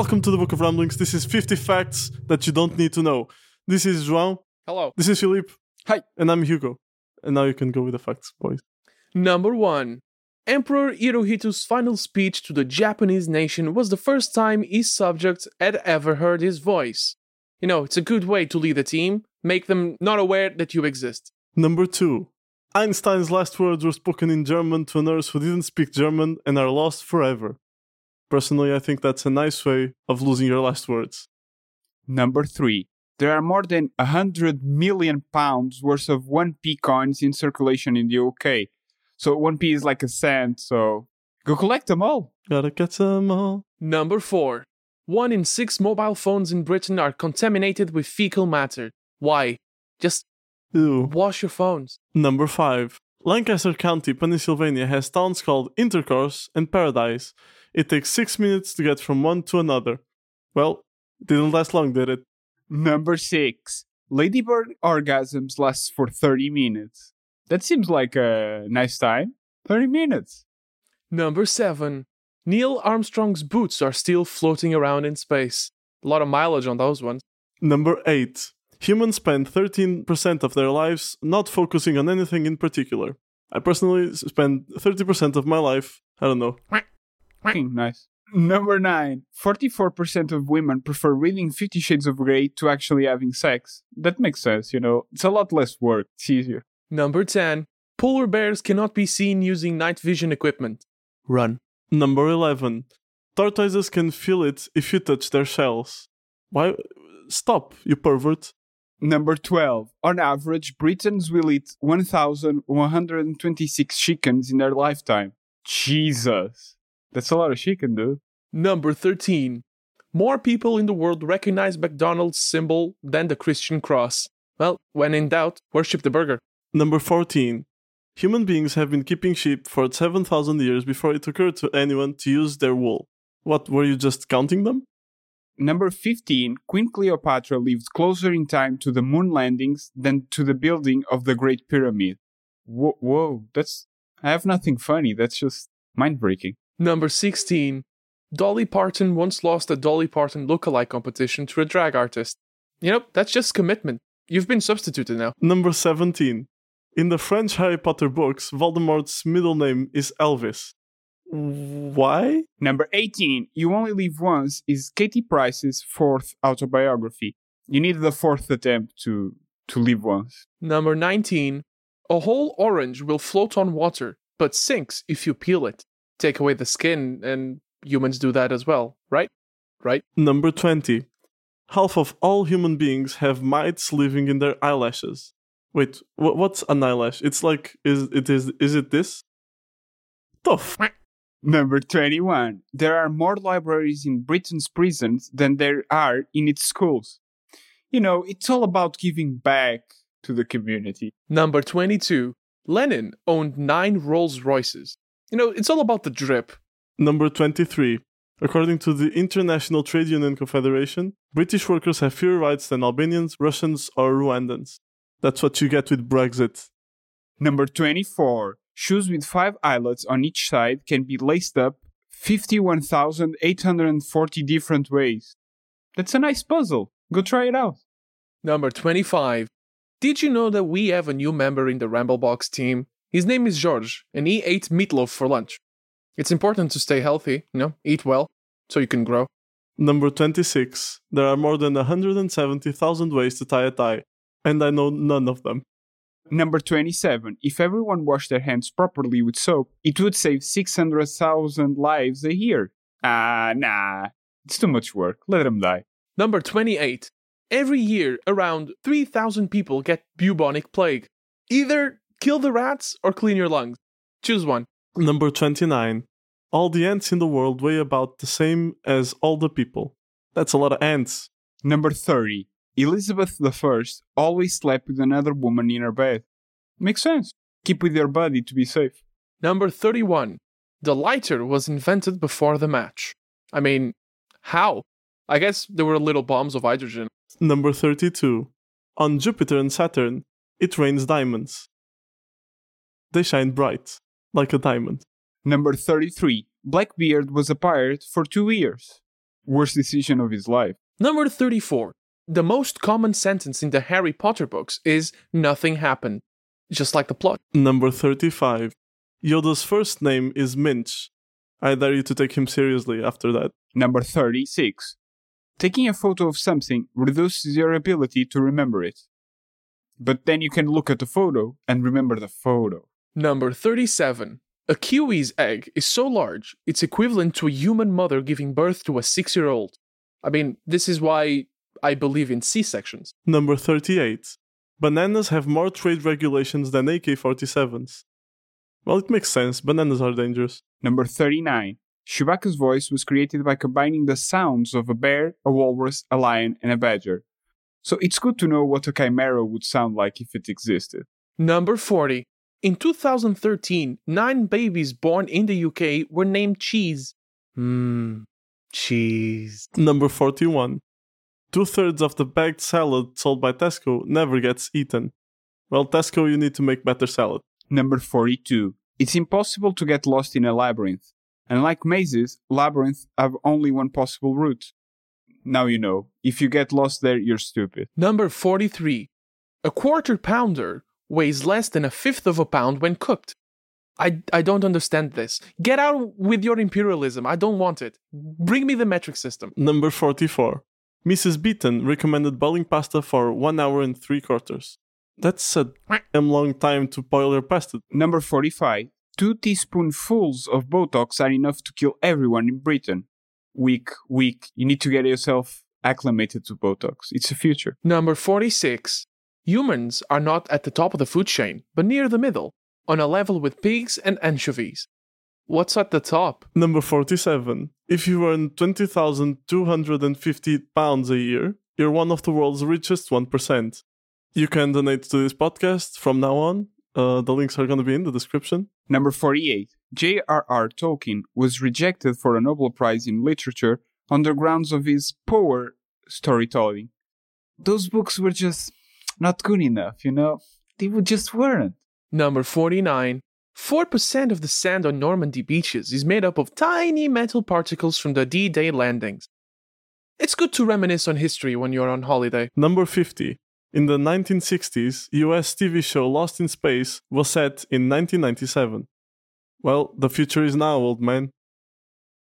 Welcome to the Book of Ramblings. This is 50 facts that you don't need to know. This is João. Hello. This is Philippe. Hi. And I'm Hugo. And now you can go with the facts, boys. Number one. Emperor Hirohito's final speech to the Japanese nation was the first time his subjects had ever heard his voice. You know, it's a good way to lead a team, make them not aware that you exist. Number two. Einstein's last words were spoken in German to a nurse who didn't speak German and are lost forever. Personally, I think that's a nice way of losing your last words. Number three. There are more than 100 million pounds worth of 1p coins in circulation in the UK. So 1p is like a cent, so go collect them all. Gotta get them all. Number four. One in six mobile phones in Britain are contaminated with fecal matter. Why? Just Ew. wash your phones. Number 5. Lancaster County, Pennsylvania has towns called Intercourse and Paradise. It takes 6 minutes to get from one to another. Well, it didn't last long, did it? Number six. Ladybird orgasms last for 30 minutes. That seems like a nice time. 30 minutes. Number seven. Neil Armstrong's boots are still floating around in space. A lot of mileage on those ones. Number 8. Humans spend 13% of their lives not focusing on anything in particular. I personally spend 30% of my life, I don't know. Hmm, nice. Number nine. 44% of women prefer reading Fifty Shades of Grey to actually having sex. That makes sense, you know. It's a lot less work. It's easier. Number 10. Polar bears cannot be seen using night vision equipment. Run. Number 11. Tortoises can feel it if you touch their shells. Why? Stop, you pervert. Number 12. On average, Britons will eat 1,126 chickens in their lifetime. Jesus. That's a lot of chicken, dude. Number 13. More people in the world recognize McDonald's symbol than the Christian cross. Well, when in doubt, worship the burger. Number 14. Human beings have been keeping sheep for 7,000 years before it occurred to anyone to use their wool. What, were you just counting them? Number 15. Queen Cleopatra lived closer in time to the moon landings than to the building of the Great Pyramid. Whoa, whoa that's. I have nothing funny. That's just mind breaking. Number 16. Dolly Parton once lost a Dolly Parton lookalike competition to a drag artist. You know, that's just commitment. You've been substituted now. Number 17. In the French Harry Potter books, Voldemort's middle name is Elvis. Why? Number 18. You Only Live Once is Katie Price's fourth autobiography. You need the fourth attempt to, to live once. Number 19. A whole orange will float on water, but sinks if you peel it. Take away the skin, and humans do that as well, right? Right? Number 20. Half of all human beings have mites living in their eyelashes. Wait, wh- what's an eyelash? It's like is it is is it this? Tough. Number 21. There are more libraries in Britain's prisons than there are in its schools. You know, it's all about giving back to the community. Number 22. Lenin owned nine Rolls Royces. You know, it's all about the drip. Number 23. According to the International Trade Union Confederation, British workers have fewer rights than Albanians, Russians, or Rwandans. That's what you get with Brexit. Number 24. Shoes with five eyelets on each side can be laced up 51,840 different ways. That's a nice puzzle. Go try it out. Number 25. Did you know that we have a new member in the Ramblebox team? His name is George, and he ate meatloaf for lunch. It's important to stay healthy, you know, eat well, so you can grow. Number 26. There are more than 170,000 ways to tie a tie, and I know none of them. Number 27. If everyone washed their hands properly with soap, it would save 600,000 lives a year. Ah, nah. It's too much work. Let them die. Number 28. Every year, around 3,000 people get bubonic plague. Either kill the rats or clean your lungs. Choose one. Number 29. All the ants in the world weigh about the same as all the people. That's a lot of ants. Number 30. Elizabeth I always slept with another woman in her bed. Makes sense. Keep with your buddy to be safe. Number 31. The lighter was invented before the match. I mean, how? I guess there were little bombs of hydrogen. Number 32. On Jupiter and Saturn, it rains diamonds. They shine bright, like a diamond. Number 33. Blackbeard was a pirate for two years. Worst decision of his life. Number 34. The most common sentence in the Harry Potter books is nothing happened, just like the plot. Number 35. Yoda's first name is Minch. I dare you to take him seriously after that. Number 36. Taking a photo of something reduces your ability to remember it. But then you can look at the photo and remember the photo. Number 37. A kiwi's egg is so large, it's equivalent to a human mother giving birth to a six year old. I mean, this is why I believe in C sections. Number 38. Bananas have more trade regulations than AK 47s. Well, it makes sense. Bananas are dangerous. Number 39. Chewbacca's voice was created by combining the sounds of a bear, a walrus, a lion, and a badger. So it's good to know what a chimera would sound like if it existed. Number 40. In 2013, nine babies born in the UK were named Cheese. Mmm, cheese. Number 41. Two thirds of the bagged salad sold by Tesco never gets eaten. Well, Tesco, you need to make better salad. Number 42. It's impossible to get lost in a labyrinth. Unlike mazes, labyrinths have only one possible route. Now you know. If you get lost there, you're stupid. Number 43. A quarter pounder weighs less than a fifth of a pound when cooked. I, I don't understand this. Get out with your imperialism. I don't want it. Bring me the metric system. Number 44. Mrs. Beeton recommended boiling pasta for one hour and three quarters. That's a damn long time to boil your pasta. Number 45. Two teaspoonfuls of Botox are enough to kill everyone in Britain. Weak, weak. You need to get yourself acclimated to Botox. It's the future. Number 46. Humans are not at the top of the food chain, but near the middle, on a level with pigs and anchovies. What's at the top? Number 47. If you earn 20,250 pounds a year, you're one of the world's richest 1%. You can donate to this podcast from now on. Uh, the links are going to be in the description. Number 48. J.R.R. Tolkien was rejected for a Nobel Prize in Literature on the grounds of his poor storytelling. Those books were just not good enough, you know? They just weren't. Number 49. 4% of the sand on Normandy beaches is made up of tiny metal particles from the D Day landings. It's good to reminisce on history when you're on holiday. Number 50. In the 1960s, US TV show Lost in Space was set in 1997. Well, the future is now, old man.